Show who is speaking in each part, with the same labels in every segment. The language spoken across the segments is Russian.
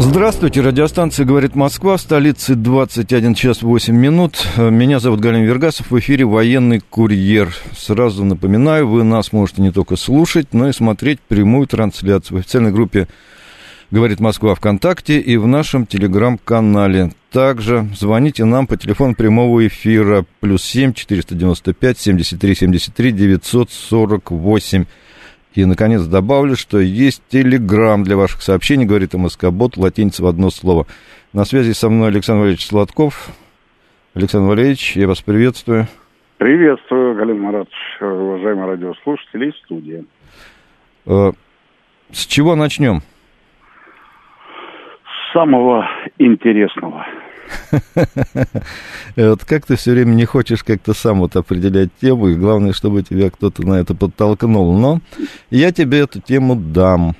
Speaker 1: Здравствуйте, радиостанция «Говорит Москва», в столице 21 час 8 минут. Меня зовут Галин Вергасов, в эфире «Военный курьер». Сразу напоминаю, вы нас можете не только слушать, но и смотреть прямую трансляцию в официальной группе «Говорит Москва» ВКонтакте и в нашем телеграм-канале. Также звоните нам по телефону прямого эфира плюс 7 495 73 73 948 и, наконец, добавлю, что есть телеграмм для ваших сообщений, говорит МСК-бот, латиница в одно слово. На связи со мной Александр Валерьевич Сладков. Александр Валерьевич, я вас приветствую.
Speaker 2: Приветствую, Галина Маратович, уважаемые радиослушатели и студия.
Speaker 1: Э, с чего начнем?
Speaker 2: С самого интересного –
Speaker 1: вот как ты все время не хочешь как-то сам вот определять тему, и главное, чтобы тебя кто-то на это подтолкнул. Но я тебе эту тему дам.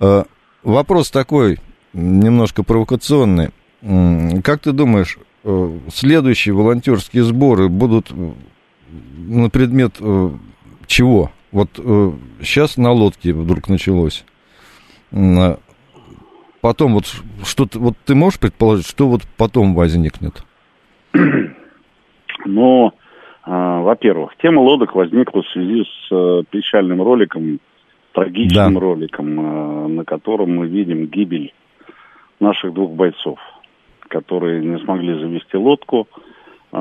Speaker 1: Э, вопрос такой, немножко провокационный. Как ты думаешь, э, следующие волонтерские сборы будут э, на предмет чего? Вот сейчас на лодке вдруг началось потом вот что-то, вот ты можешь предположить, что вот потом возникнет?
Speaker 2: Ну, э, во-первых, тема лодок возникла в связи с э, печальным роликом, трагичным да. роликом, э, на котором мы видим гибель наших двух бойцов, которые не смогли завести лодку, э,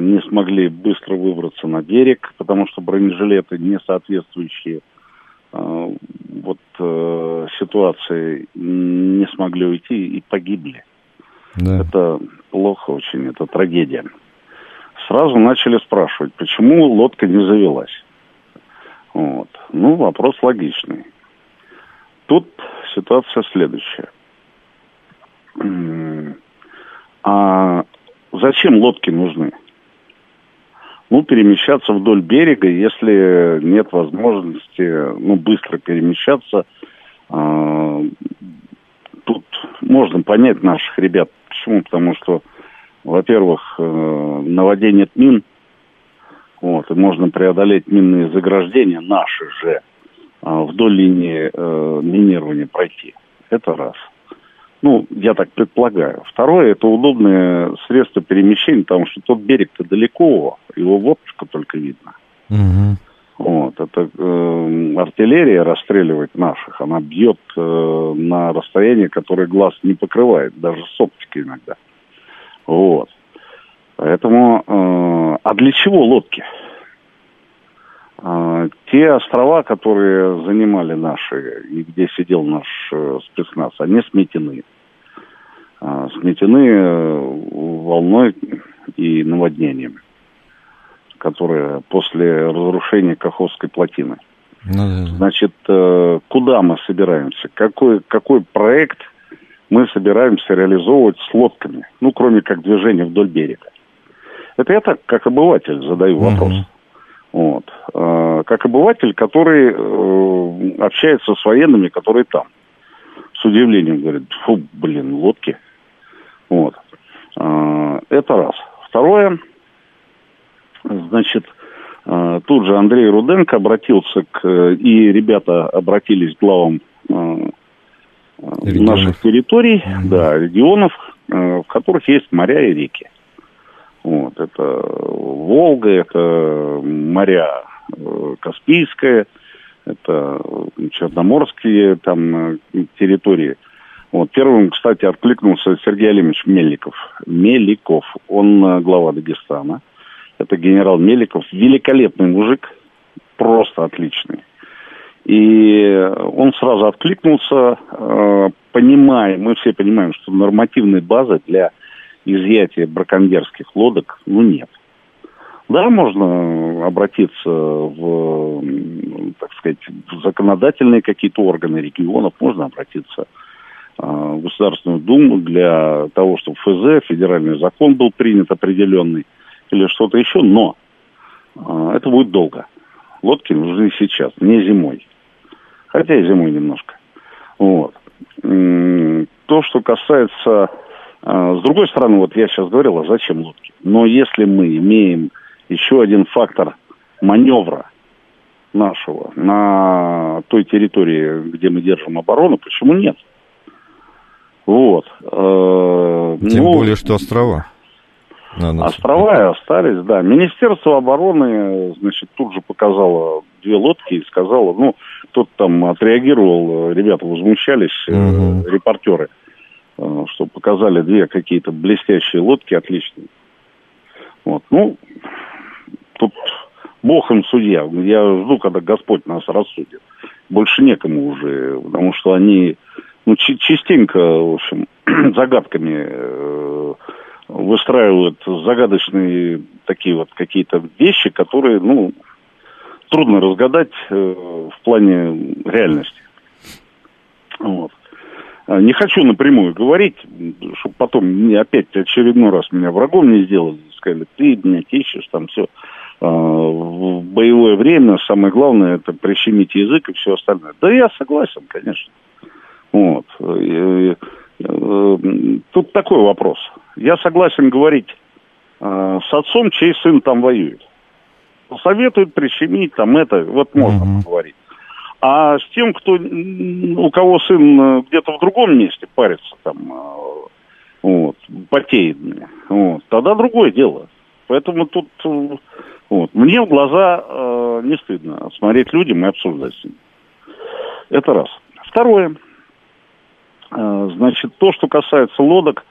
Speaker 2: не смогли быстро выбраться на берег, потому что бронежилеты не соответствующие вот э, ситуации не смогли уйти и погибли. Да. Это плохо очень, это трагедия. Сразу начали спрашивать, почему лодка не завелась. Вот. Ну, вопрос логичный. Тут ситуация следующая. А зачем лодки нужны? Ну, перемещаться вдоль берега, если нет возможности, ну, быстро перемещаться. Э, тут можно понять наших ребят. Почему? Потому что, во-первых, э, на воде нет мин, вот, и можно преодолеть минные заграждения, наши же, э, вдоль линии э, минирования пройти. Это раз. Ну, я так предполагаю. Второе, это удобное средство перемещения, потому что тот берег-то далеко, его в оптику только видно. Угу. Вот, это э, артиллерия расстреливает наших, она бьет э, на расстояние, которое глаз не покрывает, даже с оптики иногда. Вот. Поэтому, э, а для чего лодки? Э, те острова, которые занимали наши, и где сидел наш э, спецназ, они сметены. Э, сметены э, волной и наводнением которая после разрушения Каховской плотины. Ну, да. Значит, э, куда мы собираемся? Какой, какой проект мы собираемся реализовывать с лодками? Ну, кроме как движения вдоль берега. Это я так, как обыватель, задаю вопрос. Угу. Вот. Э, как обыватель, который э, общается с военными, которые там. С удивлением говорит, фу, блин, лодки. Вот. Это раз. Второе, Значит, э, тут же Андрей Руденко обратился к... И ребята обратились к главам регионов. наших территорий, mm-hmm. да, регионов, в которых есть моря и реки. Вот, это Волга, это моря Каспийская, это Черноморские там территории. Вот, первым, кстати, откликнулся Сергей Алимович Мельников. Меликов, он глава Дагестана. Это генерал Меликов. Великолепный мужик, просто отличный. И он сразу откликнулся, э, понимая, мы все понимаем, что нормативной базы для изъятия браконьерских лодок, ну, нет. Да, можно обратиться в, так сказать, в законодательные какие-то органы регионов, можно обратиться э, Государственную Думу для того, чтобы ФЗ, федеральный закон был принят определенный или что-то еще, но э, это будет долго. Лодки нужны сейчас, не зимой. Хотя и зимой немножко. Вот. То, что касается... С другой стороны, вот я сейчас говорил, а зачем лодки? Но если мы имеем еще один фактор маневра нашего на той территории, где мы держим оборону, почему нет? Вот.
Speaker 1: Э, Тем ну, более, что острова.
Speaker 2: Острова и остались, да. Министерство обороны, значит, тут же показало две лодки и сказала, ну, тот там отреагировал, ребята возмущались, угу. репортеры, э, что показали две какие-то блестящие лодки, отличные. Вот, ну, Бог им судья. Я жду, когда Господь нас рассудит. Больше некому уже, потому что они ну, частенько, в общем, загадками э, выстраивают загадочные такие вот какие-то вещи, которые, ну, трудно разгадать э, в плане реальности. Вот. А, не хочу напрямую говорить, чтобы потом опять очередной раз меня врагом не сделали. Сказали, ты меня тещешь, там все. А, в боевое время самое главное это прищемить язык и все остальное. Да я согласен, конечно. Вот. Тут такой вопрос. Я согласен говорить а, с отцом, чей сын там воюет. Советуют прищемить там это, вот можно mm-hmm. поговорить. А с тем, кто, у кого сын э, где-то в другом месте парится, там, вот, потеет, вот, тогда другое дело. Поэтому тут э, вот, мне в глаза э, не стыдно смотреть людям и обсуждать с ними. Это раз. Второе. Э, значит, то, что касается лодок,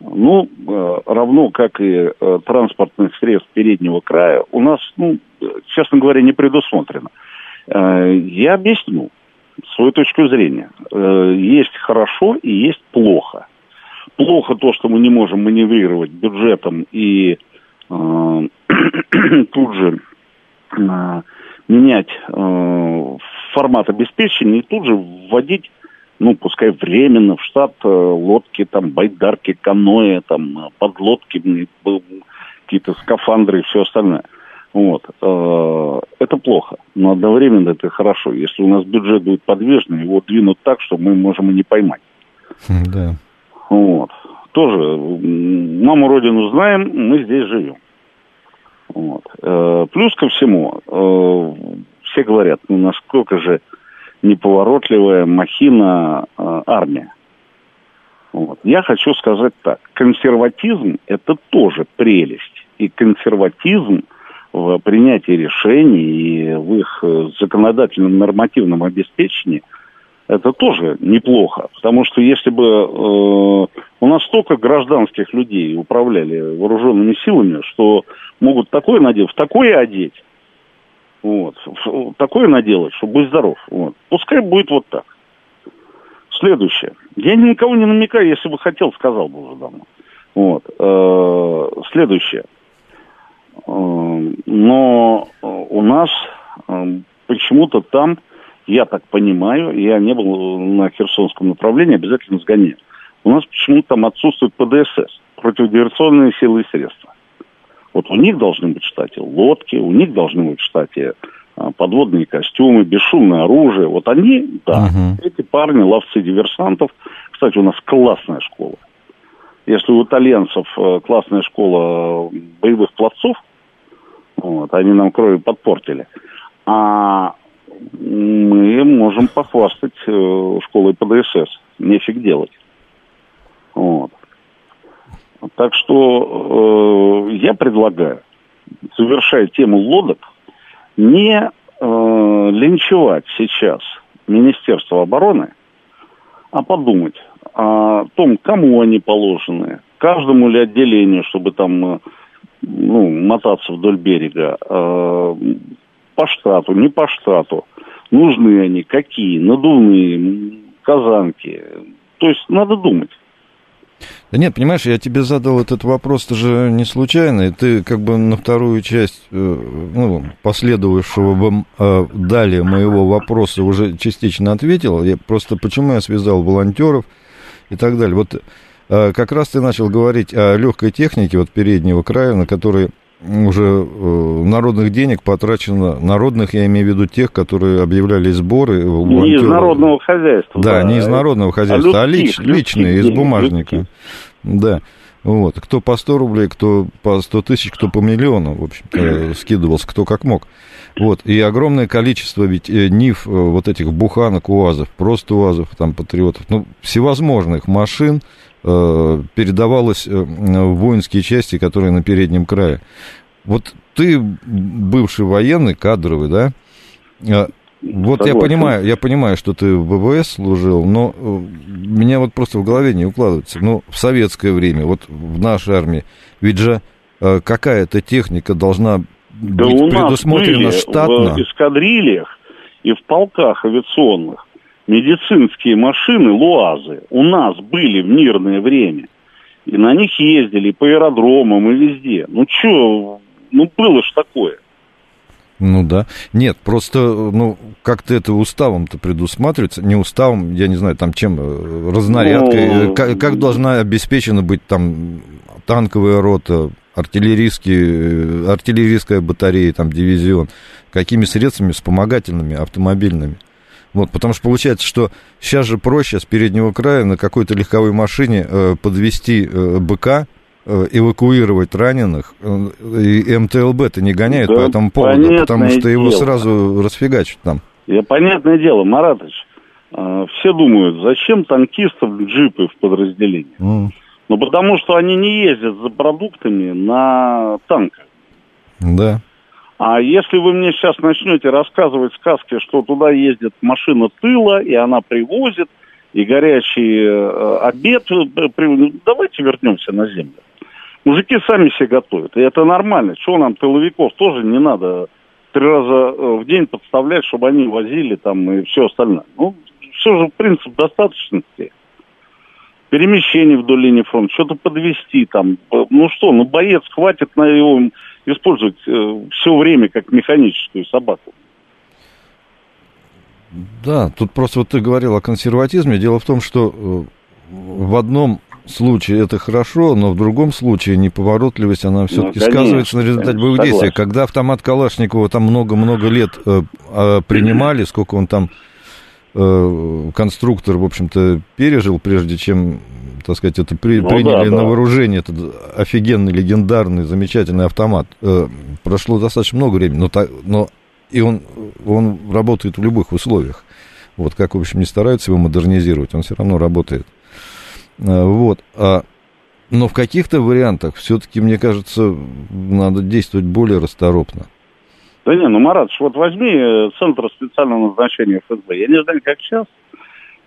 Speaker 2: ну, э, равно как и э, транспортных средств переднего края, у нас, ну, честно говоря, не предусмотрено. Э, я объясню свою точку зрения. Э, есть хорошо и есть плохо. Плохо то, что мы не можем маневрировать бюджетом и тут же э, менять э, формат обеспечения и тут же вводить, ну, пускай временно в штат э, лодки, там, байдарки, каноэ, там, подлодки, какие-то скафандры и все остальное. Вот. Это плохо, но одновременно это хорошо. Если у нас бюджет будет подвижный, его двинут так, что мы можем и не поймать.
Speaker 1: Хм, да.
Speaker 2: Вот. Тоже маму родину знаем, мы здесь живем. Вот. Э, плюс ко всему, э, все говорят, ну насколько же неповоротливая махина армия. Вот. Я хочу сказать так. Консерватизм – это тоже прелесть. И консерватизм – в принятии решений и в их э, законодательном нормативном обеспечении, это тоже неплохо. Потому что если бы э, у нас столько гражданских людей управляли вооруженными силами, что могут такое надеть, такое одеть, вот, такое наделать, чтобы быть здоров. Вот. Пускай будет вот так. Следующее. Я никого не намекаю, если бы хотел, сказал бы уже давно. Вот. Э, следующее. Эм, но э, у нас эм, почему-то там, я так понимаю, я не был на Херсонском направлении, обязательно сгоняю. У нас почему-то там отсутствует ПДСС, противодиверсионные силы и средства. Вот у них должны быть в штате лодки, у них должны быть в штате э, подводные костюмы, бесшумное оружие. Вот они, да, uh-huh. эти парни, ловцы диверсантов. Кстати, у нас классная школа. Если у итальянцев э, классная школа боевых пловцов, вот, они нам кровью подпортили. А мы можем похвастать э, школой ПДСС. Нефиг делать. Вот. Так что э, я предлагаю, завершая тему лодок, не э, линчевать сейчас Министерство обороны, а подумать о том, кому они положены, каждому ли отделению, чтобы там э, ну, мотаться вдоль берега э, по штату, не по штату. Нужны они, какие, надувные, казанки. То есть надо думать.
Speaker 1: Да нет, понимаешь, я тебе задал этот вопрос тоже не случайно, и ты как бы на вторую часть, э, ну, последовавшего э, далее моего вопроса уже частично ответил. Я просто почему я связал волонтеров, и так далее. Вот э, как раз ты начал говорить о легкой технике вот переднего края, на которой уже э, народных денег потрачено, народных, я имею в виду тех, которые объявляли сборы.
Speaker 2: Не из народного хозяйства.
Speaker 1: Да, да, не из народного хозяйства, а, людских, а лич, личные, из бумажника. Людских. Да. Вот. Кто по 100 рублей, кто по 100 тысяч, кто по миллиону, в общем-то, скидывался, кто как мог. Вот. И огромное количество ведь э, НИФ, э, вот этих буханок, УАЗов, просто УАЗов, там, патриотов, ну, всевозможных машин э, передавалось э, в воинские части, которые на переднем крае. Вот ты бывший военный, кадровый, да? Вот Согласен. я понимаю, я понимаю, что ты в ВВС служил, но э, меня вот просто в голове не укладывается. Ну, в советское время, вот в нашей армии, ведь же э, какая-то техника должна да быть предусмотрена штатно.
Speaker 2: в эскадрильях и в полках авиационных медицинские машины, ЛУАЗы, у нас были в мирное время. И на них ездили по аэродромам и везде. Ну, что, ну, было ж такое.
Speaker 1: Ну да. Нет, просто, ну, как-то это уставом-то предусматривается. Не уставом, я не знаю, там чем, э, разнарядкой. Ну... Как, как должна обеспечена быть там танковая рота, артиллерийские, э, артиллерийская батарея, там, дивизион. Какими средствами вспомогательными, автомобильными. Вот, потому что получается, что сейчас же проще с переднего края на какой-то легковой машине э, подвести э, БК, Э, эвакуировать раненых, э, и МТЛБ-то не гоняют да, по этому поводу, потому что его дело. сразу расфигачат там.
Speaker 2: Я, понятное дело, Маратыч, э, все думают, зачем танкистов джипы в подразделении? Mm. Ну, потому что они не ездят за продуктами на танках.
Speaker 1: Да.
Speaker 2: А если вы мне сейчас начнете рассказывать сказки, что туда ездит машина тыла, и она привозит, и горячий э, обед, э, давайте вернемся на землю. Мужики сами себе готовят, и это нормально. Чего нам тыловиков тоже не надо три раза э, в день подставлять, чтобы они возили там и все остальное. Ну, все же принцип достаточности. Перемещение вдоль линии фронта, что-то подвести там. Ну что, ну боец хватит на его использовать э, все время как механическую собаку.
Speaker 1: Да, тут просто вот ты говорил о консерватизме. Дело в том, что э, в одном случае это хорошо, но в другом случае неповоротливость, она все-таки ну, сказывается на результате боевых действий. Когда автомат Калашникова там много-много лет э, э, принимали, сколько он там э, конструктор, в общем-то, пережил, прежде чем, так сказать, это при, ну, приняли да, на да. вооружение, этот офигенный, легендарный, замечательный автомат. Э, прошло достаточно много времени, но, но и он, он работает в любых условиях. Вот как, в общем, не стараются его модернизировать, он все равно работает. Э, вот. А, но в каких-то вариантах все-таки, мне кажется, надо действовать более расторопно.
Speaker 2: Да не, ну, Марат, вот возьми э, Центр специального назначения ФСБ. Я не знаю, как сейчас,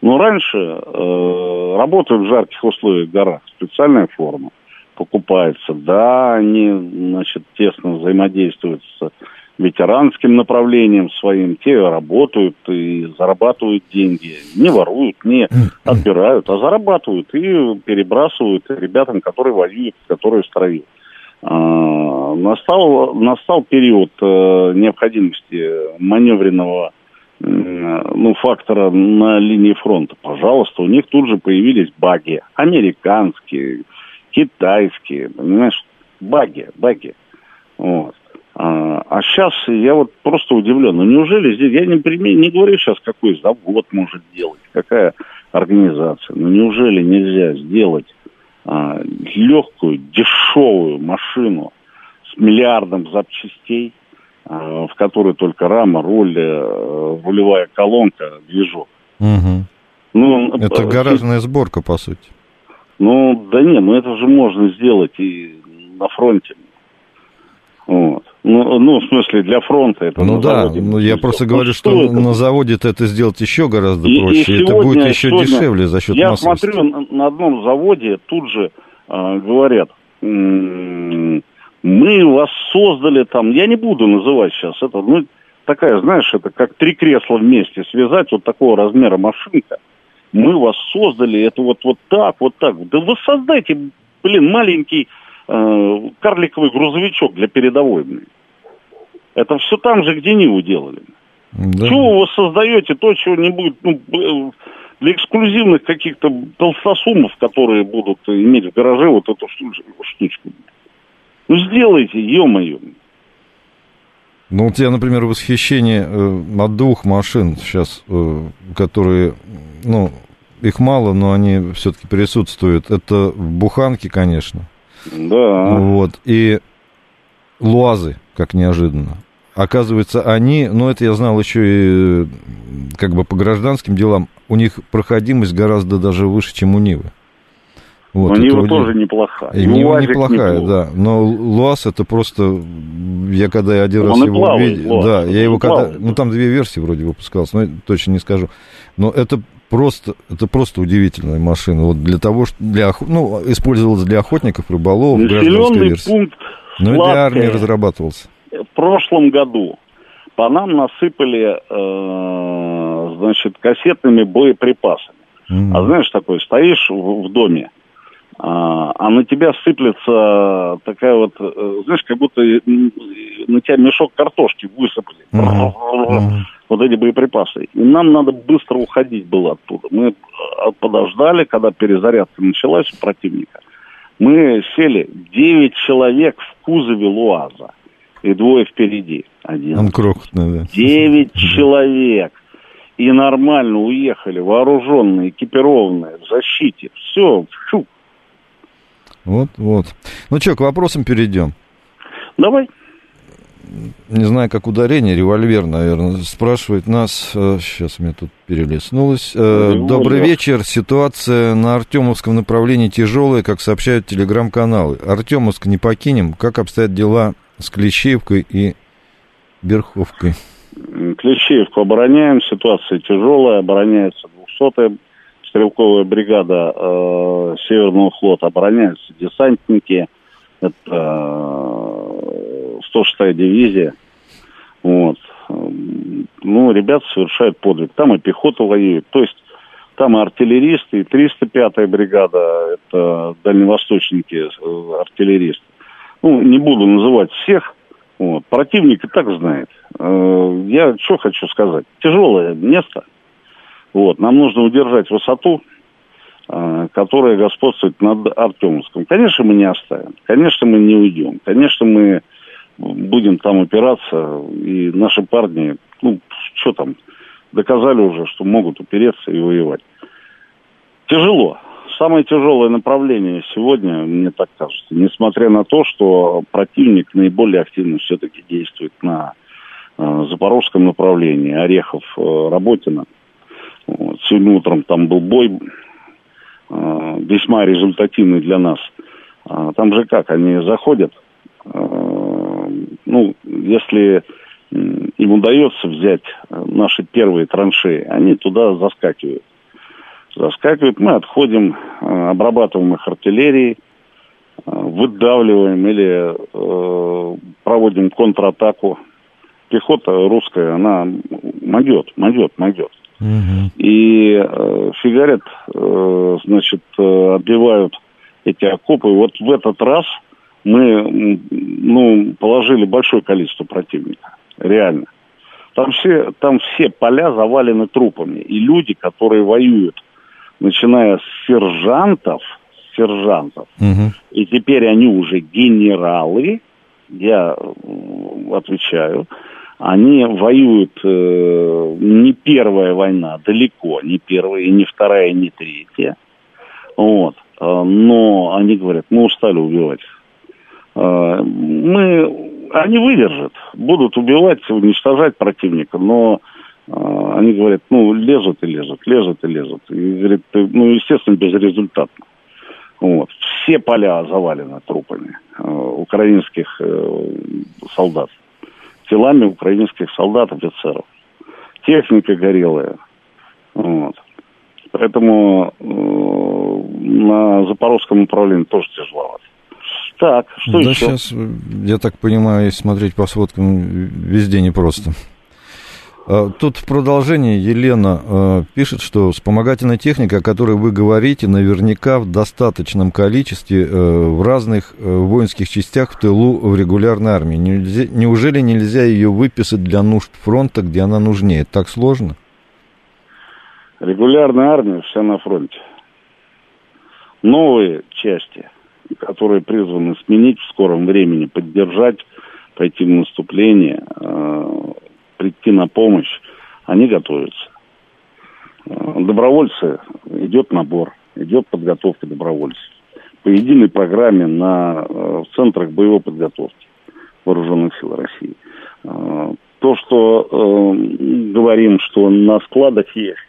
Speaker 2: но раньше э, работают в жарких условиях в горах, специальная форма покупается. Да, они, значит, тесно взаимодействуют с ветеранским направлением своим, те работают и зарабатывают деньги. Не воруют, не отбирают, а зарабатывают и перебрасывают ребятам, которые воюют, которые в А, настал, настал период э, необходимости маневренного ну, фактора на линии фронта. Пожалуйста, у них тут же появились баги. Американские, китайские, понимаешь, баги, баги. Вот. А, а сейчас я вот просто удивлен. Ну неужели здесь, я не, не говорю сейчас, какой завод может делать, какая организация. Но неужели нельзя сделать а, легкую, дешевую машину с миллиардом запчастей, а, в которой только рама, руль, э, рулевая колонка, движок.
Speaker 1: Угу. Ну, это гаражная сборка, по сути.
Speaker 2: Ну, да не, ну это же можно сделать и на фронте. Вот. Ну, ну, в смысле, для фронта это
Speaker 1: Ну да, заводе ну, я просто говорю, ну, что, что на заводе это сделать еще гораздо и, проще. И сегодня, это будет еще сегодня, дешевле за счет
Speaker 2: Я смотрю, на, на одном заводе тут же э, говорят, мы вас создали там, я не буду называть сейчас это, ну, такая, знаешь, это как три кресла вместе связать, вот такого размера машинка. Мы вас создали, это вот, вот так, вот так. Да вы создайте, блин, маленький Э, карликовый грузовичок для передовой. Блин. Это все там же, где Ниву делали. Да. Чего вы создаете то, чего не будет, ну, для эксклюзивных каких-то толстосумов, которые будут иметь в гараже вот эту штучку. Ну, сделайте, ё-моё.
Speaker 1: Ну, у тебя, например, восхищение э, от двух машин сейчас, э, которые, ну, их мало, но они все-таки присутствуют. Это буханки, конечно.
Speaker 2: Да.
Speaker 1: Вот. И луазы, как неожиданно. Оказывается, они, ну, это я знал еще и как бы по гражданским делам, у них проходимость гораздо даже выше, чем у Нивы.
Speaker 2: Вот, но Нива тоже неплохая.
Speaker 1: И Нива неплохая, неплохо. да. Но Луаз это просто... Я когда один раз его плавает, увидел... Луаз, да, я его когда... Ну, там две версии вроде выпускался, но точно не скажу. Но это просто, это просто удивительная машина. Вот для того, что для, ну, использовалась для охотников, рыболовов,
Speaker 2: гражданской версии. пункт
Speaker 1: Ну и для армии разрабатывался.
Speaker 2: В прошлом году по нам насыпали, э, значит, кассетными боеприпасами. Mm-hmm. А знаешь, такой, стоишь в, в доме, а, а на тебя сыплется такая вот, э, знаешь, как будто на тебя мешок картошки высыпали. Mm-hmm. Вот эти боеприпасы. И нам надо быстро уходить было оттуда. Мы э, подождали, когда перезарядка началась у противника. Мы сели 9 человек в кузове ЛуАЗа и двое впереди. Один.
Speaker 1: Он крохотный, да.
Speaker 2: Девять человек. И нормально уехали, вооруженные, экипированные, в защите. Все, фу.
Speaker 1: Вот, вот. Ну что, к вопросам перейдем.
Speaker 2: Давай.
Speaker 1: Не знаю, как ударение, револьвер, наверное, спрашивает нас. Сейчас э, мне тут перелеснулось. Э, револьвер. Добрый вечер. Ситуация на Артемовском направлении тяжелая, как сообщают телеграм-каналы. Артемовск не покинем. Как обстоят дела с Клещеевкой и Берховкой?
Speaker 2: Клещеевку обороняем, ситуация тяжелая, обороняется 200-я стрелковая бригада э, Северного флота, обороняются десантники, это э, 106-я дивизия. Вот. Ну, ребята совершают подвиг. Там и пехота воюет. То есть там и артиллеристы, и 305-я бригада, это дальневосточники, э, артиллеристы. Ну, не буду называть всех. Вот. Противник и так знает. Э, я что хочу сказать. Тяжелое место. Вот. Нам нужно удержать высоту, э, которая господствует над Артемовском. Конечно, мы не оставим. Конечно, мы не уйдем. Конечно, мы будем там упираться. И наши парни, ну, что там, доказали уже, что могут упереться и воевать. Тяжело самое тяжелое направление сегодня, мне так кажется, несмотря на то, что противник наиболее активно все-таки действует на э, запорожском направлении, Орехов, э, Работина. Вот. Сегодня утром там был бой, э, весьма результативный для нас. Э, там же как, они заходят, э, ну, если им удается взять наши первые траншеи, они туда заскакивают заскакивают, мы отходим, э, обрабатываем их артиллерией, э, выдавливаем или э, проводим контратаку. Пехота русская, она могет, могет, могет. Угу. И э, фигарят, э, значит, э, отбивают эти окопы. Вот в этот раз мы, ну, положили большое количество противника, реально. Там все, там все поля завалены трупами. И люди, которые воюют начиная с сержантов, сержантов, угу. и теперь они уже генералы, я отвечаю, они воюют э, не первая война, далеко не первая, и не вторая, и не третья. Вот. Э, но они говорят, мы устали убивать. Э, мы, они выдержат, будут убивать, уничтожать противника, но а, они говорят, ну, лезут и лезут, лезут и лезут. И говорит, ну, естественно, безрезультатно. Вот. Все поля завалены трупами э, украинских э, солдат. Телами украинских солдат, офицеров. Техника горелая. Вот. Поэтому э, на запорожском направлении тоже тяжеловато.
Speaker 1: Так, что да еще? сейчас, я так понимаю, смотреть по сводкам, везде непросто. А, тут в продолжении Елена э, пишет, что вспомогательная техника, о которой вы говорите, наверняка в достаточном количестве э, в разных э, воинских частях в тылу в регулярной армии. Неужели нельзя ее выписать для нужд фронта, где она нужнее? Так сложно?
Speaker 2: Регулярная армия вся на фронте. Новые части, которые призваны сменить в скором времени, поддержать, пойти в наступление, э, прийти на помощь, они готовятся. Э, добровольцы, идет набор, идет подготовка добровольцев. По единой программе на, э, в центрах боевой подготовки вооруженных сил России. Э, то, что э, говорим, что на складах есть.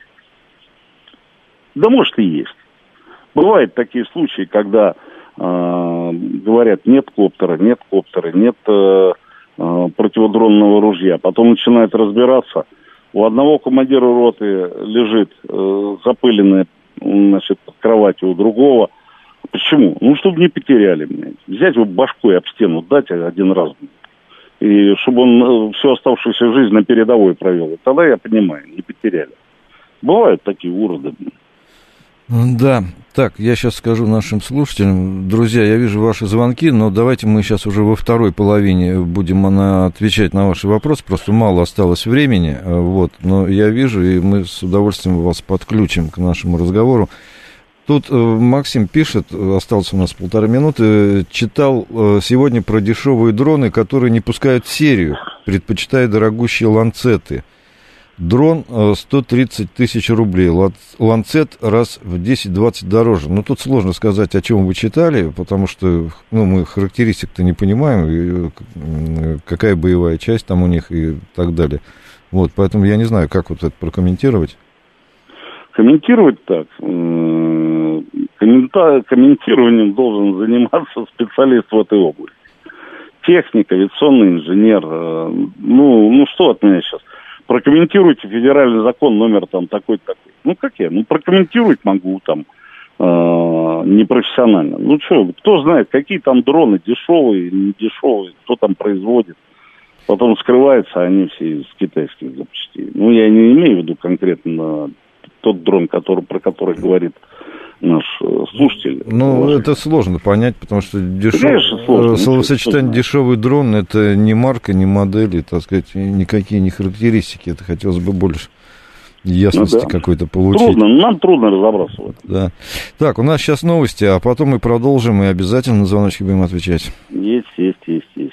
Speaker 2: Да может и есть. Бывают такие случаи, когда э, говорят, нет коптера, нет коптера, нет э, э, противодронного ружья. Потом начинают разбираться. У одного командира роты лежит э, запыленная значит, под кроватью, у другого. Почему? Ну, чтобы не потеряли. Блядь. Взять его башкой об стену, дать один раз. И чтобы он э, всю оставшуюся жизнь на передовой провел. Тогда я понимаю, не потеряли. Бывают такие уроды. Блядь.
Speaker 1: Да, так, я сейчас скажу нашим слушателям. Друзья, я вижу ваши звонки, но давайте мы сейчас уже во второй половине будем на, отвечать на ваши вопросы. Просто мало осталось времени, э, вот. Но я вижу, и мы с удовольствием вас подключим к нашему разговору. Тут э, Максим пишет, осталось у нас полтора минуты, читал э, сегодня про дешевые дроны, которые не пускают в серию, предпочитая дорогущие ланцеты. Дрон 130 э, тысяч рублей, ланцет раз в 10-20 дороже. Ну, тут сложно сказать, о чем вы читали, потому что ну, мы характеристик-то не понимаем, э, какая боевая часть там у них и так далее. Вот, поэтому я не знаю, как вот это прокомментировать.
Speaker 2: Комментировать так. Коммента... Комментированием должен заниматься специалист в этой области. Техник, авиационный инженер. Э, ну, ну что от меня сейчас? Прокомментируйте федеральный закон номер там такой-то такой. Ну, как я? Ну, прокомментировать могу там э, непрофессионально. Ну, что, кто знает, какие там дроны, дешевые, не дешевые, кто там производит. Потом скрываются они все из китайских запчастей. Ну, я не имею в виду конкретно тот дрон, который, про который говорит наш э, слушатель.
Speaker 1: Ну, ваш... это сложно понять, потому что дешев... сложно. словосочетание дешевый дрон это не марка, не модели, так сказать, никакие не характеристики. Это хотелось бы больше ясности ну, да. какой-то получить.
Speaker 2: Трудно, нам трудно разобраться в этом.
Speaker 1: Да. Так, у нас сейчас новости, а потом мы продолжим и обязательно на звоночки будем отвечать.
Speaker 2: Есть, есть, есть, есть.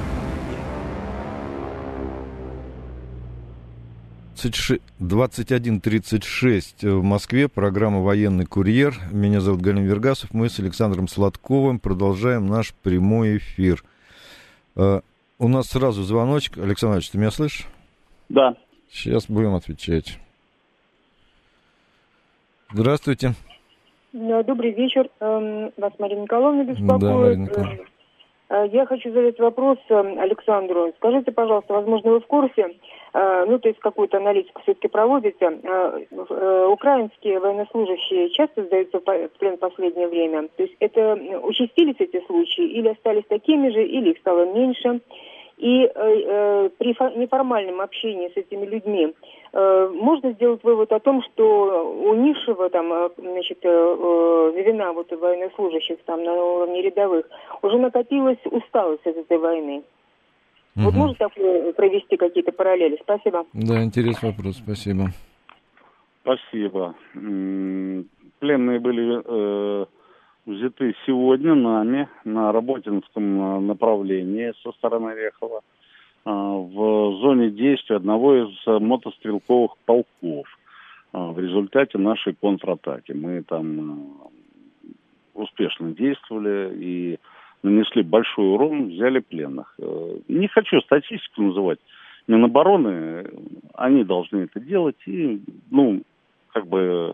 Speaker 1: 21.36 в Москве, программа «Военный курьер». Меня зовут Галин Вергасов. Мы с Александром Сладковым продолжаем наш прямой эфир. Uh, у нас сразу звоночек. Александр Ильич, ты меня слышишь?
Speaker 2: Да.
Speaker 1: Сейчас будем отвечать. Здравствуйте.
Speaker 3: Добрый вечер. Эм, вас Марина Николаевна беспокоит. Да, Марина Николаевна. Э, я хочу задать вопрос эм, Александру. Скажите, пожалуйста, возможно, вы в курсе, э, ну, то есть какую-то аналитику все-таки проводите, э, украинские военнослужащие часто сдаются в плен в последнее время. То есть это участились эти случаи или остались такими же, или их стало меньше? И э, при неформальном общении с этими людьми э, можно сделать вывод о том, что у низшего там, э, значит, э, э, звена вот военнослужащих там на уровне рядовых уже накопилась усталость от этой войны. Угу. Вот можно так провести какие-то параллели? Спасибо.
Speaker 1: Да, интересный вопрос, спасибо.
Speaker 2: Спасибо. Пленные были э, взяты сегодня нами на Работинском э, направлении со стороны Рехова э, в зоне действия одного из э, мотострелковых полков в результате нашей контратаки. Мы там успешно действовали и нанесли большой урон, взяли пленных. Не хочу статистику называть. Минобороны, они должны это делать и, ну, как бы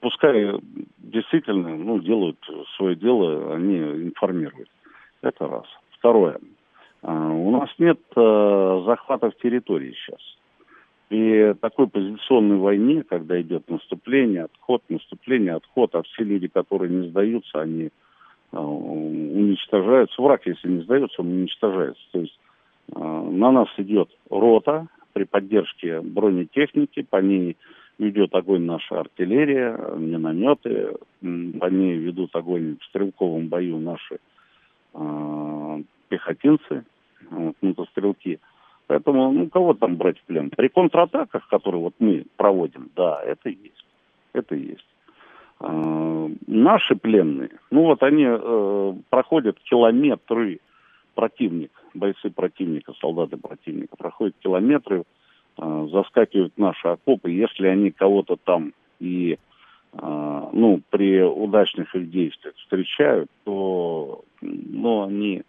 Speaker 2: пускай действительно ну, делают свое дело, они информируют. Это раз. Второе. А, у нас нет э, захватов территории сейчас. при такой позиционной войне, когда идет наступление, отход, наступление, отход, а все люди, которые не сдаются, они э, уничтожаются. Враг, если не сдается, он уничтожается. То есть э, на нас идет рота при поддержке бронетехники, по ней ведет огонь наша артиллерия, минометы, ней ведут огонь в стрелковом бою наши э, пехотинцы, вот, мотострелки. Поэтому, ну, кого там брать в плен? При контратаках, которые вот мы проводим, да, это есть. Это есть. Э, наши пленные, ну вот они э, проходят километры противник, бойцы противника, солдаты противника, проходят километры, э, заскакивают наши окопы. Если они кого-то там и э, ну, при удачных их действиях встречают, то ну, они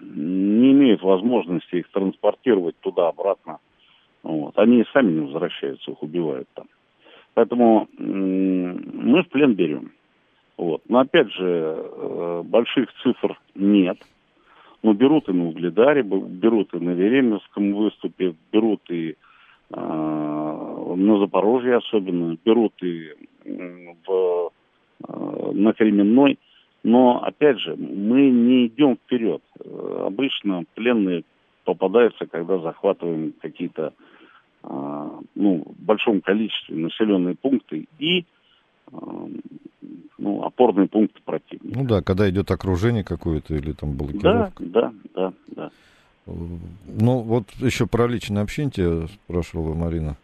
Speaker 2: не имеют возможности их транспортировать туда-обратно. Вот. Они сами не возвращаются, их убивают там. Поэтому мы в плен берем. Вот. Но опять же, э, больших цифр нет. Но берут и на Угледаре, берут и на Веремевском выступе, берут и э, на Запорожье особенно, берут и в, э, на Кременной. Но, опять же, мы не идем вперед. Обычно пленные попадаются, когда захватываем какие-то, э, ну, в большом количестве населенные пункты и ну, опорные пункты противника.
Speaker 1: Ну да, когда идет окружение какое-то или там блокировка.
Speaker 2: Да, да, да, да.
Speaker 1: Ну, вот еще про личное общение тебя спрашивала Марина.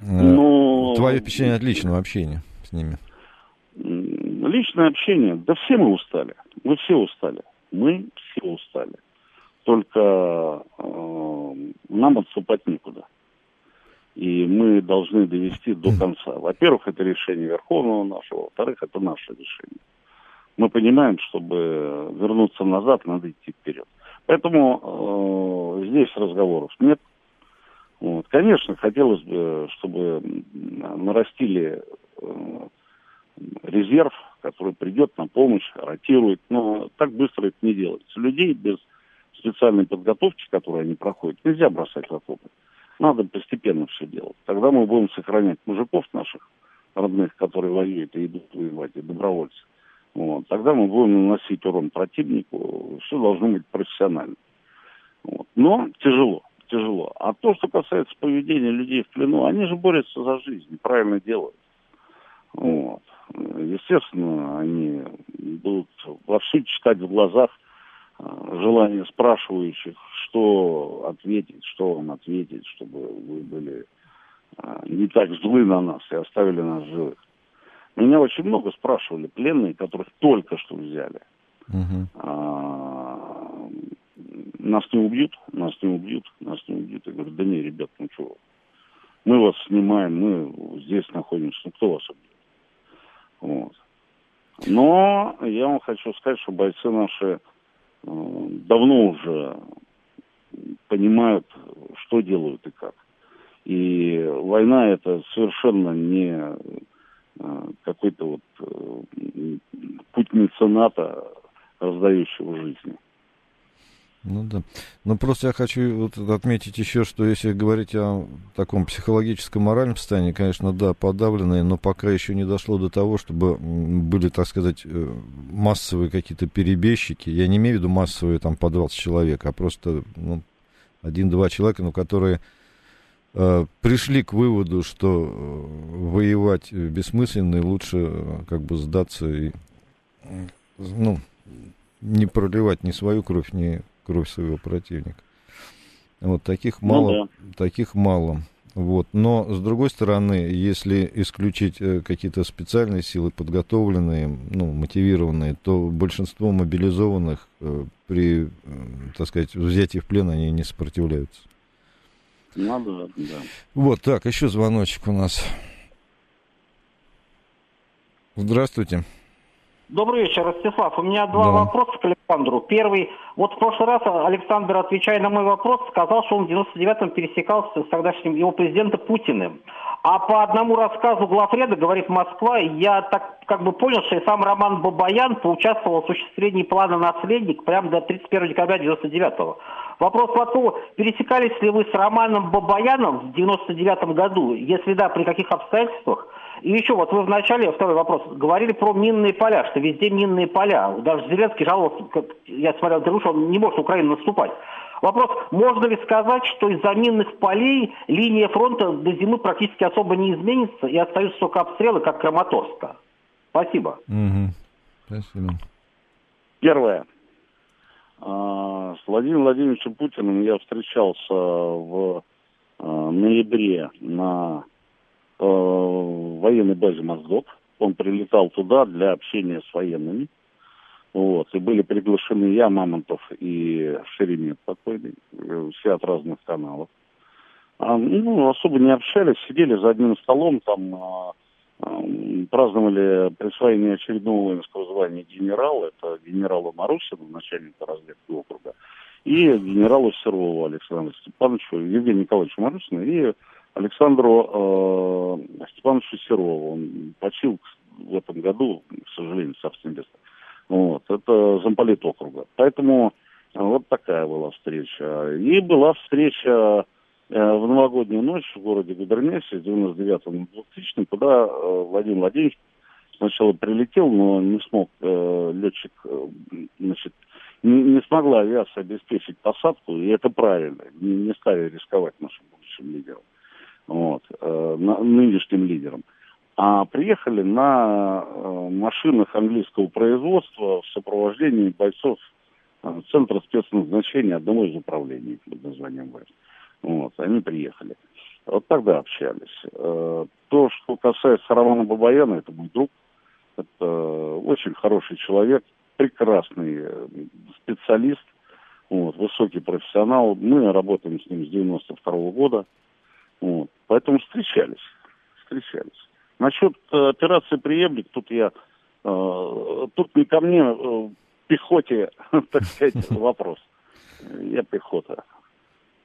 Speaker 2: Ну...
Speaker 1: Твое впечатление от личного общения с ними?
Speaker 2: Личное общение, да все мы устали. Мы все устали. Мы все устали. Только э, нам отступать некуда. И мы должны довести до конца. Во-первых, это решение Верховного нашего, во-вторых, это наше решение. Мы понимаем, чтобы вернуться назад, надо идти вперед. Поэтому э, здесь разговоров нет. Вот. Конечно, хотелось бы, чтобы нарастили э, резерв, который придет на помощь, ротирует, но так быстро это не делается. Людей без специальной подготовки, которую они проходят, нельзя бросать в окопы. Надо постепенно все делать. Тогда мы будем сохранять мужиков наших родных, которые воюют и идут воевать, и добровольцы. Вот. Тогда мы будем наносить урон противнику. Все должно быть профессионально. Вот. Но тяжело, тяжело. А то, что касается поведения людей в плену, они же борются за жизнь, правильно делают. Вот. Естественно, они будут вовсю читать в глазах желание спрашивающих, что ответить, что вам ответить, чтобы вы были а, не так злы на нас и оставили нас живых. Меня очень много спрашивали пленные, которых только что взяли. А, нас не убьют, нас не убьют, нас не убьют. Я говорю, да не, ребят, ну что, мы вас снимаем, мы здесь находимся, ну кто вас убьет? Вот. Но я вам хочу сказать, что бойцы наши э, давно уже понимают, что делают и как. И война это совершенно не э, какой-то вот э, путь мецената, раздающего жизни.
Speaker 1: Ну да. Ну просто я хочу вот отметить еще, что если говорить о таком психологическом моральном состоянии, конечно, да, подавленные, но пока еще не дошло до того, чтобы были, так сказать, э, массовые какие-то перебежчики. Я не имею в виду массовые там по 20 человек, а просто ну, один-два человека, ну, которые э, пришли к выводу, что э, воевать бессмысленно и лучше как бы сдаться и ну, не проливать ни свою кровь, ни кровь своего противника. Вот таких ну мало, ну, да. таких мало. Вот. Но, с другой стороны, если исключить э, какие-то специальные силы, подготовленные, ну, мотивированные, то большинство мобилизованных э, при, э, так сказать, взятии в плен, они не сопротивляются.
Speaker 2: Надо, да.
Speaker 1: Вот, так, еще звоночек у нас. Здравствуйте.
Speaker 4: Добрый вечер, Ростислав. У меня два да. вопроса к Александру. Первый. Вот в прошлый раз Александр, отвечая на мой вопрос, сказал, что он в 99-м пересекался с тогдашним его президентом Путиным. А по одному рассказу главреда, говорит Москва, я так как бы понял, что и сам Роман Бабаян поучаствовал в осуществлении плана «Наследник» прямо до 31 декабря 99 -го. Вопрос в том, пересекались ли вы с Романом Бабаяном в 99 году? Если да, при каких обстоятельствах? И еще вот вы вначале, второй вопрос, говорили про минные поля, что везде минные поля. Даже Зеленский жаловался, как я смотрел интервью, что он не может Украину наступать. Вопрос, можно ли сказать, что из-за минных полей линия фронта до зимы практически особо не изменится и остаются только обстрелы, как Краматорска? Спасибо.
Speaker 1: Угу. Спасибо.
Speaker 2: Первое. А, с Владимиром Владимировичем Путиным я встречался в а, ноябре на а, военной базе Моздок. Он прилетал туда для общения с военными. Вот. И были приглашены я, Мамонтов и Шеремет покойный, все от разных каналов. А, ну, особо не общались, сидели за одним столом, там а, а, праздновали присвоение очередного воинского звания генерала, это генералу Марусину, начальника разведки округа, и генералу Серову Александру Степановичу, Евгению Николаевичу Марусину и Александру э, Степановичу Серову. Он почил в этом году, к сожалению, собственно, без вот, это замполит округа. Поэтому э, вот такая была встреча. И была встреча э, в новогоднюю ночь в городе Губернесе с 99 на 2000 куда э, Владимир Владимирович сначала прилетел, но не смог э, летчик, значит, не, не смогла авиация обеспечить посадку, и это правильно, не, не стали рисковать нашим будущим лидером, вот, э, нынешним лидером а приехали на э, машинах английского производства в сопровождении бойцов э, Центра спецназначения одного из управлений под названием ВЭС. Вот, они приехали. Вот тогда общались. То, что касается Романа Бабаяна, это мой друг, это очень хороший человек, прекрасный специалист, вот, высокий профессионал. Мы работаем с ним с 92 -го года. Вот, поэтому встречались, встречались. Насчет э, операции «Преемник», тут я, э, тут не ко мне, э, пехоте, так сказать, вопрос. Я пехота.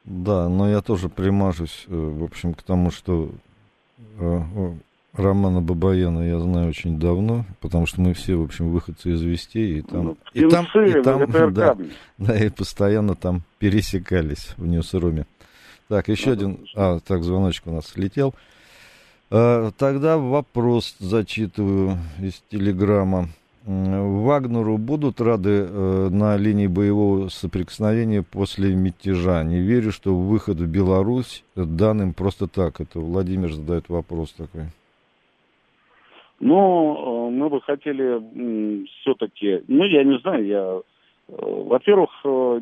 Speaker 1: Да, но я тоже примажусь, э, в общем, к тому, что э, Романа Бабаяна я знаю очень давно, потому что мы все, в общем, выходцы из Вестей, и там, ну, и там, и там да, да, и постоянно там пересекались в Ньюсруме. Так, еще ну, один, а, так, звоночек у нас слетел. Э, тогда вопрос зачитываю из телеграмма. Вагнеру будут рады э, на линии боевого соприкосновения после мятежа. Не верю, что выход в Беларусь дан им просто так. Это Владимир задает вопрос такой.
Speaker 2: Ну, э, мы бы хотели все-таки, ну, я не знаю, я, во-первых,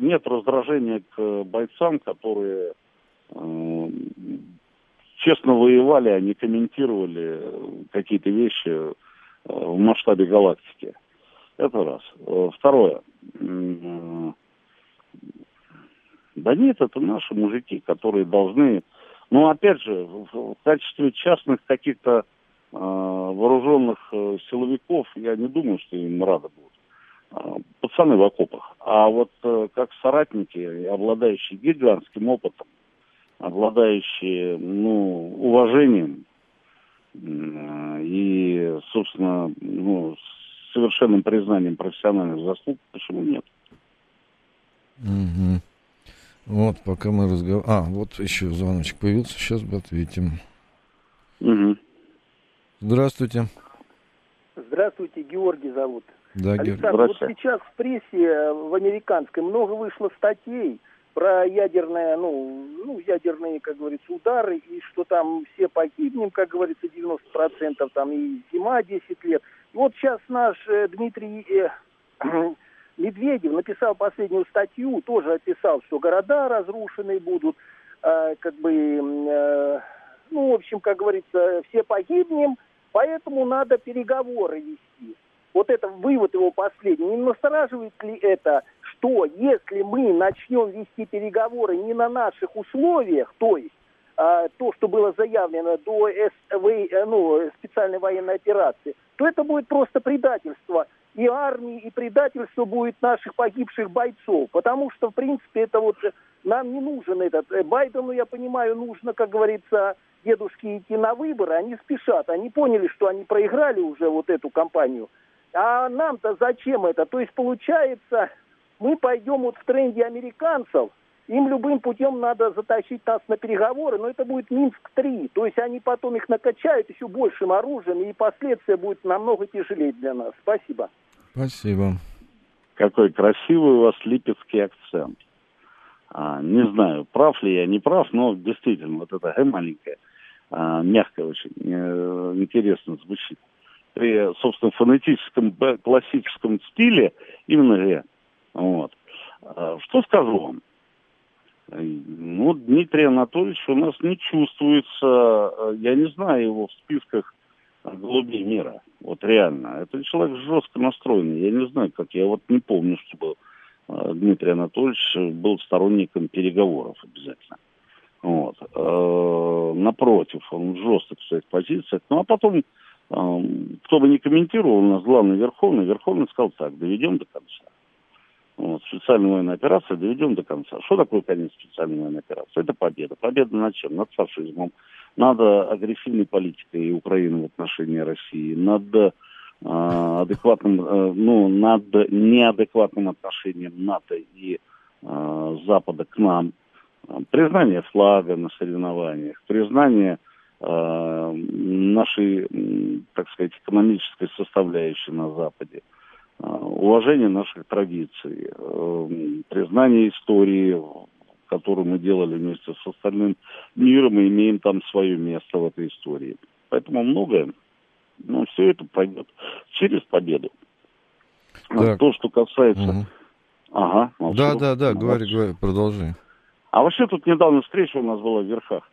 Speaker 2: нет раздражения к бойцам, которые честно воевали, не комментировали какие-то вещи э, в масштабе галактики. Это раз. Э, второе. Да нет, это наши мужики, которые должны... Ну, опять же, в качестве частных каких-то э, вооруженных э, силовиков я не думаю, что им рады будут. Э, пацаны в окопах. А вот э, как соратники, обладающие гигантским опытом, обладающие ну, уважением и, собственно, ну, совершенным признанием профессиональных заслуг, почему нет?
Speaker 1: Угу. Вот, пока мы разговариваем... А, вот еще звоночек появился, сейчас бы ответим. Угу. Здравствуйте.
Speaker 5: Здравствуйте, Георгий зовут.
Speaker 1: Да,
Speaker 5: Александр, вот сейчас в прессе э, в американской много вышло статей про ядерное, ну, ну, ядерные, как говорится, удары, и что там все погибнем, как говорится, 90%, там и зима 10 лет. И вот сейчас наш э, Дмитрий э, Медведев написал последнюю статью, тоже описал, что города разрушены будут, э, как бы, э, ну, в общем, как говорится, все погибнем, поэтому надо переговоры вести. Вот это вывод его последний. Не настораживает ли это что если мы начнем вести переговоры не на наших условиях, то есть а, то, что было заявлено до СВ, э, ну, специальной военной операции, то это будет просто предательство и армии, и предательство будет наших погибших бойцов. Потому что, в принципе, это вот нам не нужен этот... Э, Байдену, я понимаю, нужно, как говорится, дедушки идти на выборы, они спешат. Они поняли, что они проиграли уже вот эту кампанию. А нам-то зачем это? То есть получается, мы пойдем вот в тренде американцев, им любым путем надо затащить нас на переговоры, но это будет Минск-3. То есть они потом их накачают еще большим оружием, и последствия будут намного тяжелее для нас. Спасибо.
Speaker 1: Спасибо.
Speaker 2: Какой красивый у вас липецкий акцент. А, не знаю, прав ли я, не прав, но действительно, вот это «г» маленькое, а, мягко очень, э, интересно звучит. При, собственно, фонетическом классическом стиле именно «г». Вот. А, что скажу вам? Ну, Дмитрий Анатольевич у нас не чувствуется, э, я не знаю его в списках голубей мира. Вот реально. Это человек жестко настроенный. Я не знаю, как я вот не помню, чтобы э, Дмитрий Анатольевич был сторонником переговоров обязательно. Вот. Э, напротив, он жесток в своих позициях. Ну а потом, кто бы ни комментировал, у нас главный Верховный, Верховный сказал так, доведем до конца. Вот, специальная военная операция доведем до конца. Что такое конец специальной военной операции? Это победа. Победа над чем? Над фашизмом, над агрессивной политикой Украины в отношении России, над э, адекватным, э, ну, над неадекватным отношением НАТО и э, Запада к нам, признание флага на соревнованиях, признание э, нашей, так сказать, экономической составляющей на Западе, Э, уважение наших традиций, э, признание истории, которую мы делали вместе с остальным миром, и имеем там свое место в этой истории. Поэтому многое, но все это пройдет через победу. Так. То, что касается... Угу.
Speaker 1: Ага. Молчу. Да, да, да, говори, говори, продолжи.
Speaker 2: А вообще тут недавно встреча у нас была в Верхах.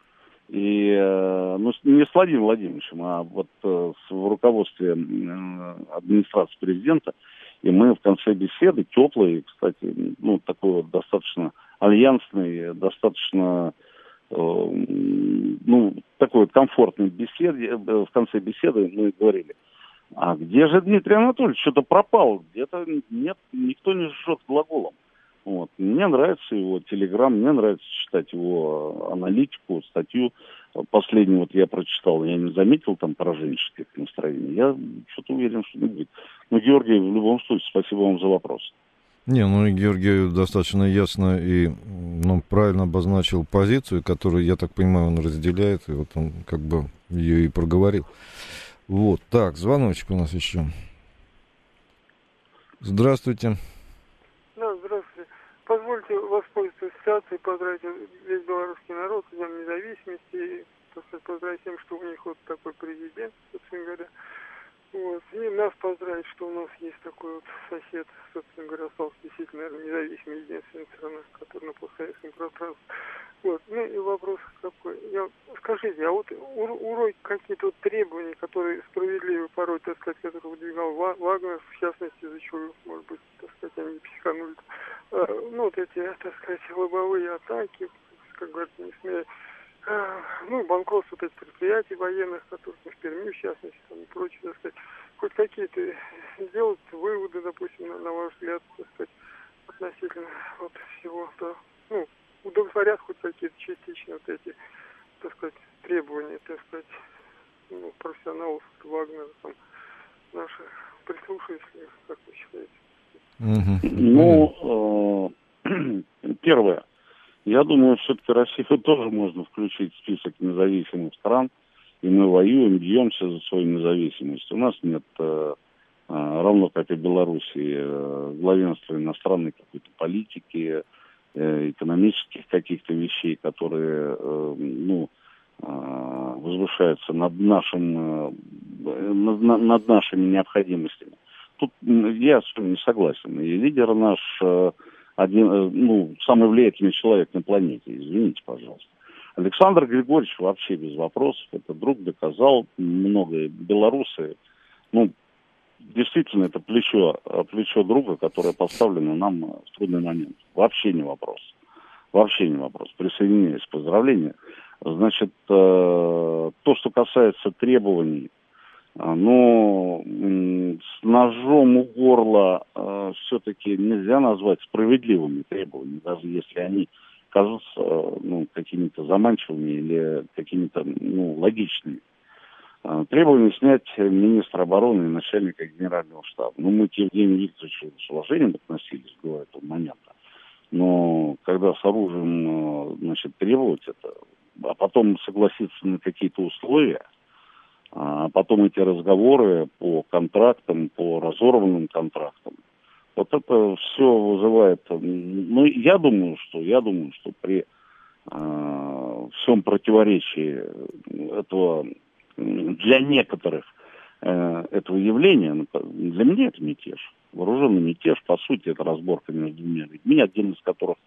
Speaker 2: И, э, ну, не с Владимиром Владимировичем, а вот в руководстве администрации президента и мы в конце беседы, теплой, кстати, ну, такой вот достаточно альянсный, достаточно, э, ну, такой вот комфортной беседе, э, в конце беседы мы говорили, а где же Дмитрий Анатольевич? Что-то пропал, где-то нет, никто не жжет глаголом. Вот. Мне нравится его телеграм, мне нравится читать его аналитику, статью. Последнюю вот я прочитал, я не заметил там пораженческих настроений. Я что-то уверен, что не будет. Но, Георгий, в любом случае, спасибо вам за вопрос.
Speaker 1: Не, ну и Георгий достаточно ясно и ну, правильно обозначил позицию, которую, я так понимаю, он разделяет, и вот он как бы ее и проговорил. Вот, так, звоночек у нас еще. Здравствуйте.
Speaker 6: Ситуацией, поздравить весь белорусский народ с Днем независимости и так сказать, поздравить тем, что у них вот такой президент, собственно говоря. Вот. И нас поздравить, что у нас есть такой вот сосед, собственно говоря, стал действительно, наверное, независимый, единственная страна, который на постсоветском пространстве. Вот. Ну и вопрос какой. Я, скажите, а вот урой какие-то требования, которые справедливы порой, так сказать, которые выдвигал Вагнер, в частности, за чего, может быть, так сказать, они психанули. А, ну, вот эти, так сказать, лобовые атаки, как говорят, не смея ну, банкротство предприятий военных, которых в Перми, в частности, там, и прочее, так сказать, хоть какие-то сделать выводы, допустим, на, на ваш взгляд, так сказать, относительно вот всего, то, ну, удовлетворят хоть какие-то частично вот эти, так сказать, требования, так сказать, ну, профессионалов Вагнера, там, наших прислушались как вы считаете?
Speaker 2: Ну, э, первое. Я думаю, все-таки Россию тоже можно включить в список независимых стран, и мы воюем, бьемся за свою независимость. У нас нет, э, э, равно как и Белоруссии, главенства иностранной какой-то политики, экономических каких-то вещей, которые, ну, возвышаются над нашим, над, над нашими необходимостями тут я с вами не согласен. И лидер наш э, один, э, ну, самый влиятельный человек на планете, извините, пожалуйста. Александр Григорьевич вообще без вопросов, это друг доказал, многое белорусы, ну, действительно, это плечо, плечо друга, которое поставлено нам в трудный момент. Вообще не вопрос. Вообще не вопрос. Присоединяюсь, поздравления. Значит, э, то, что касается требований но с ножом у горла э, все-таки нельзя назвать справедливыми требованиями, даже если они кажутся ну, какими-то заманчивыми или какими-то ну, логичными. А, требование снять министра обороны и начальника генерального штаба. Ну, мы к Евгению Викторовичу с уважением относились до этого момента. Но когда с оружием значит, требовать это, а потом согласиться на какие-то условия, а потом эти разговоры по контрактам, по разорванным контрактам, вот это все вызывает... Ну, я думаю, что, я думаю, что при э, всем противоречии этого для некоторых э, этого явления, ну, для меня это мятеж. Вооруженный мятеж, по сути, это разборка между двумя людьми, один из которых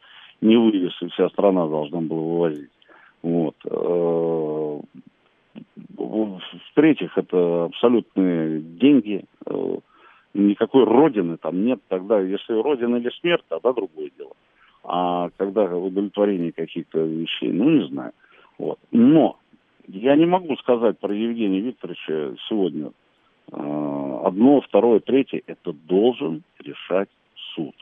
Speaker 2: не вывез, и вся страна должна была вывозить. Вот. Э, в-третьих, это абсолютные деньги. Э, никакой родины там нет. Тогда, если родина или смерть, тогда другое дело. А когда удовлетворение каких-то вещей, ну, не знаю. Вот. Но я не могу сказать про Евгения Викторовича сегодня э, одно, второе, третье. Это должен решать суд.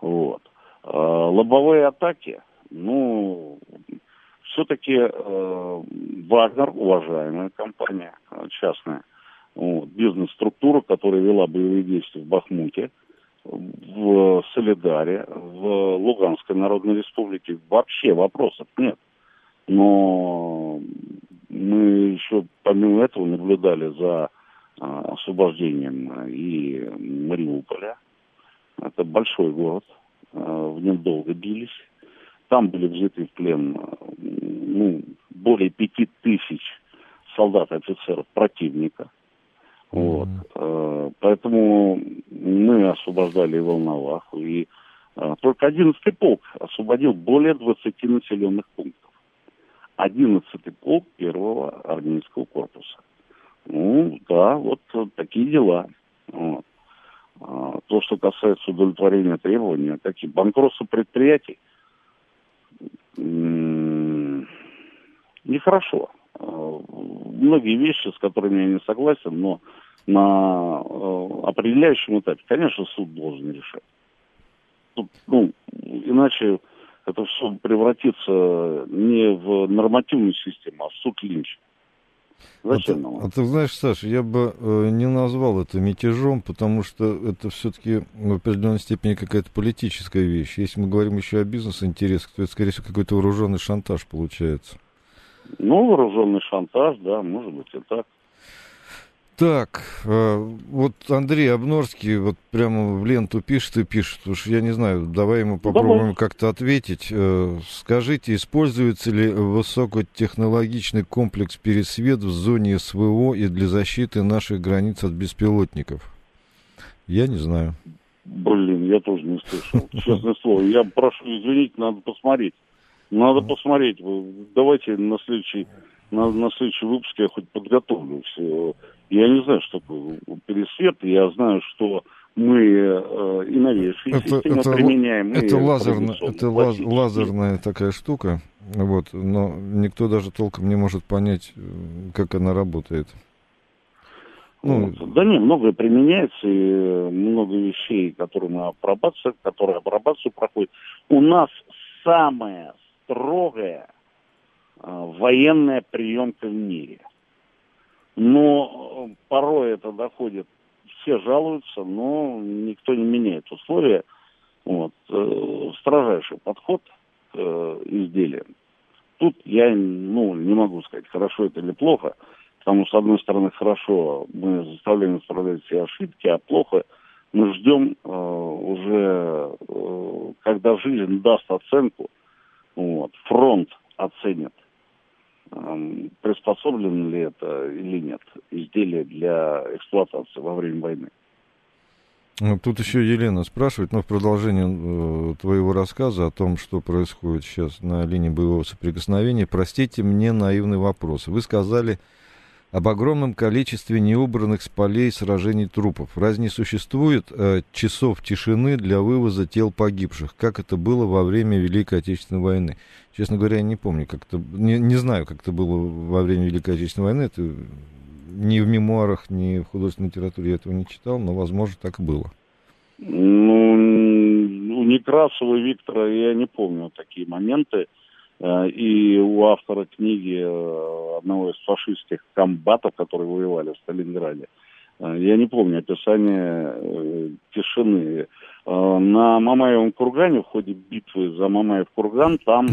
Speaker 2: Вот. Э, лобовые атаки, ну, все-таки э, Вагнер, уважаемая компания частная, вот, бизнес-структура, которая вела боевые действия в Бахмуте, в Солидаре, в Луганской Народной Республике, вообще вопросов нет. Но мы еще помимо этого наблюдали за а, освобождением и Мариуполя. Это большой город, в нем долго бились. Там были взяты в плен ну, более пяти тысяч солдат и офицеров противника. Вот. Mm-hmm. Поэтому мы освобождали Волноваху, и только 11-й полк освободил более 20 населенных пунктов. 11-й полк первого армейского корпуса. Ну, да, вот такие дела. Вот. А, то, что касается удовлетворения требований, такие банкротства предприятий, нехорошо. А, многие вещи, с которыми я не согласен, но на э, определяющем этапе, конечно, суд должен решать. Ну, иначе это все превратится не в нормативную систему, а в суд Линч.
Speaker 1: Зачем а, нам? А ты знаешь, Саша, я бы э, не назвал это мятежом, потому что это все-таки в определенной степени какая-то политическая вещь. Если мы говорим еще о бизнес-интересах, то это, скорее всего, какой-то вооруженный шантаж получается.
Speaker 2: Ну, вооруженный шантаж, да, может быть и так.
Speaker 1: Так, э, вот Андрей Обнорский вот прямо в ленту пишет и пишет, уж я не знаю, давай ему попробуем как-то ответить. Э, скажите, используется ли высокотехнологичный комплекс «Пересвет» в зоне СВО и для защиты наших границ от беспилотников? Я не знаю.
Speaker 2: Блин, я тоже не слышал, честное слово. Я прошу извинить, надо посмотреть. Надо посмотреть. Давайте на следующий, на, на следующий выпуск я хоть подготовлю все я не знаю, что такое пересвет. Я знаю, что мы э, и новейшие это, системы это, применяем.
Speaker 1: Это, лазерно, это лаз, лазерная такая штука, вот, но никто даже толком не может понять, как она работает.
Speaker 2: Ну, вот. Да не, многое применяется, и много вещей, которые мы апробацию, которые апробацию проходят. У нас самая строгая э, военная приемка в мире – но э, порой это доходит, все жалуются, но никто не меняет условия. Вот. Э, строжайший подход к э, изделиям. Тут я ну, не могу сказать, хорошо это или плохо, потому что, с одной стороны, хорошо, мы заставляем исправлять все ошибки, а плохо мы ждем э, уже, э, когда жизнь даст оценку, вот, фронт оценит приспособлено ли это или нет изделие для эксплуатации во время войны.
Speaker 1: Ну, тут еще Елена спрашивает, но ну, в продолжение э, твоего рассказа о том, что происходит сейчас на линии боевого соприкосновения, простите мне наивный вопрос. Вы сказали, об огромном количестве неубранных с полей сражений трупов. Разве не существует э, часов тишины для вывоза тел погибших, как это было во время Великой Отечественной войны? Честно говоря, я не помню, как это, не, не знаю, как это было во время Великой Отечественной войны. Это ни в мемуарах, ни в художественной литературе я этого не читал, но, возможно, так и было.
Speaker 2: Ну, у Некрасова Виктора я не помню такие моменты. Э, и у автора книги э, одного из фашистских комбатов, которые воевали в Сталинграде, э, я не помню описание тишины. На Мамаевом кургане в ходе битвы за Мамаев курган там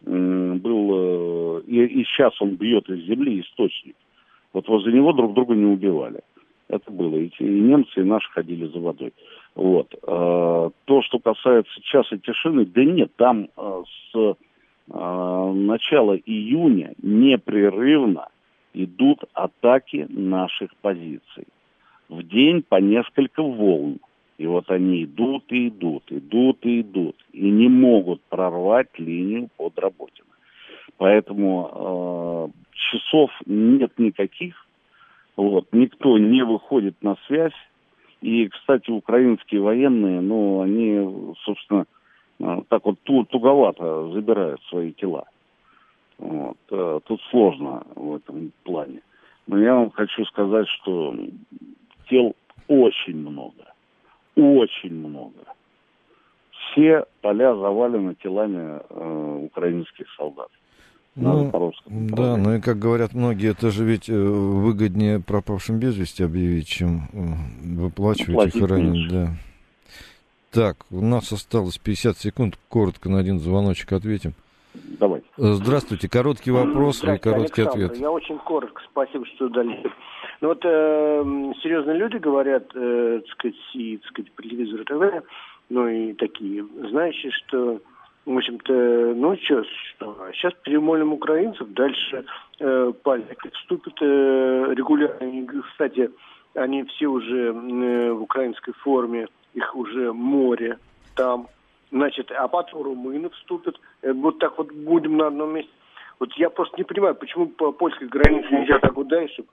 Speaker 2: был, и, и сейчас он бьет из земли источник. Вот возле него друг друга не убивали. Это было. И, и немцы, и наши ходили за водой. Вот. То, что касается часа тишины, да нет, там с начала июня непрерывно идут атаки наших позиций. В день по несколько волн. И вот они идут и идут, идут и идут. И не могут прорвать линию под Работино. Поэтому э, часов нет никаких. Вот, никто не выходит на связь. И, кстати, украинские военные, ну, они, собственно, так вот туговато забирают свои тела. Вот. Э, тут сложно в этом плане. Но я вам хочу сказать, что тел очень много. Очень много. Все поля завалены телами э, украинских солдат.
Speaker 1: Ну, да, ну и как говорят многие, это же ведь э, выгоднее пропавшим без вести объявить, чем э, выплачивать их ранее. Да. Так, у нас осталось 50 секунд. Коротко на один звоночек ответим.
Speaker 2: Давай.
Speaker 1: Э, здравствуйте. Короткий вопрос и короткий
Speaker 7: Александр,
Speaker 1: ответ.
Speaker 7: Я очень коротко. Спасибо, что дали. Ну вот э, серьезные люди говорят, э, так сказать, и, так сказать, по телевизору ТВ, ну и такие, знающие, что, в общем-то, ну что, что сейчас перемолим украинцев, дальше э, поляки вступят э, регулярно. Кстати, они все уже э, в украинской форме их уже море там. Значит, а потом румыны вступят. Э, вот так вот будем на одном месте. Вот я просто не понимаю, почему по польской границе нельзя так вот дальше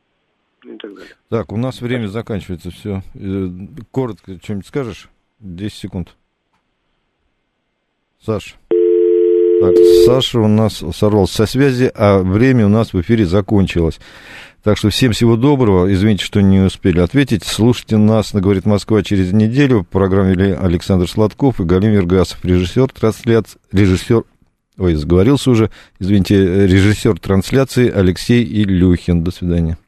Speaker 7: и так далее.
Speaker 1: Так, у нас время заканчивается, все. Э, коротко что-нибудь скажешь? 10 секунд. Саш. Так, Саша у нас сорвался со связи, а время у нас в эфире закончилось. Так что всем всего доброго. Извините, что не успели ответить. Слушайте нас на «Говорит Москва» через неделю. В программе вели Александр Сладков и Галим Вергасов, режиссер трансляции, режиссер, ой, сговорился уже, извините, режиссер трансляции Алексей Илюхин. До свидания.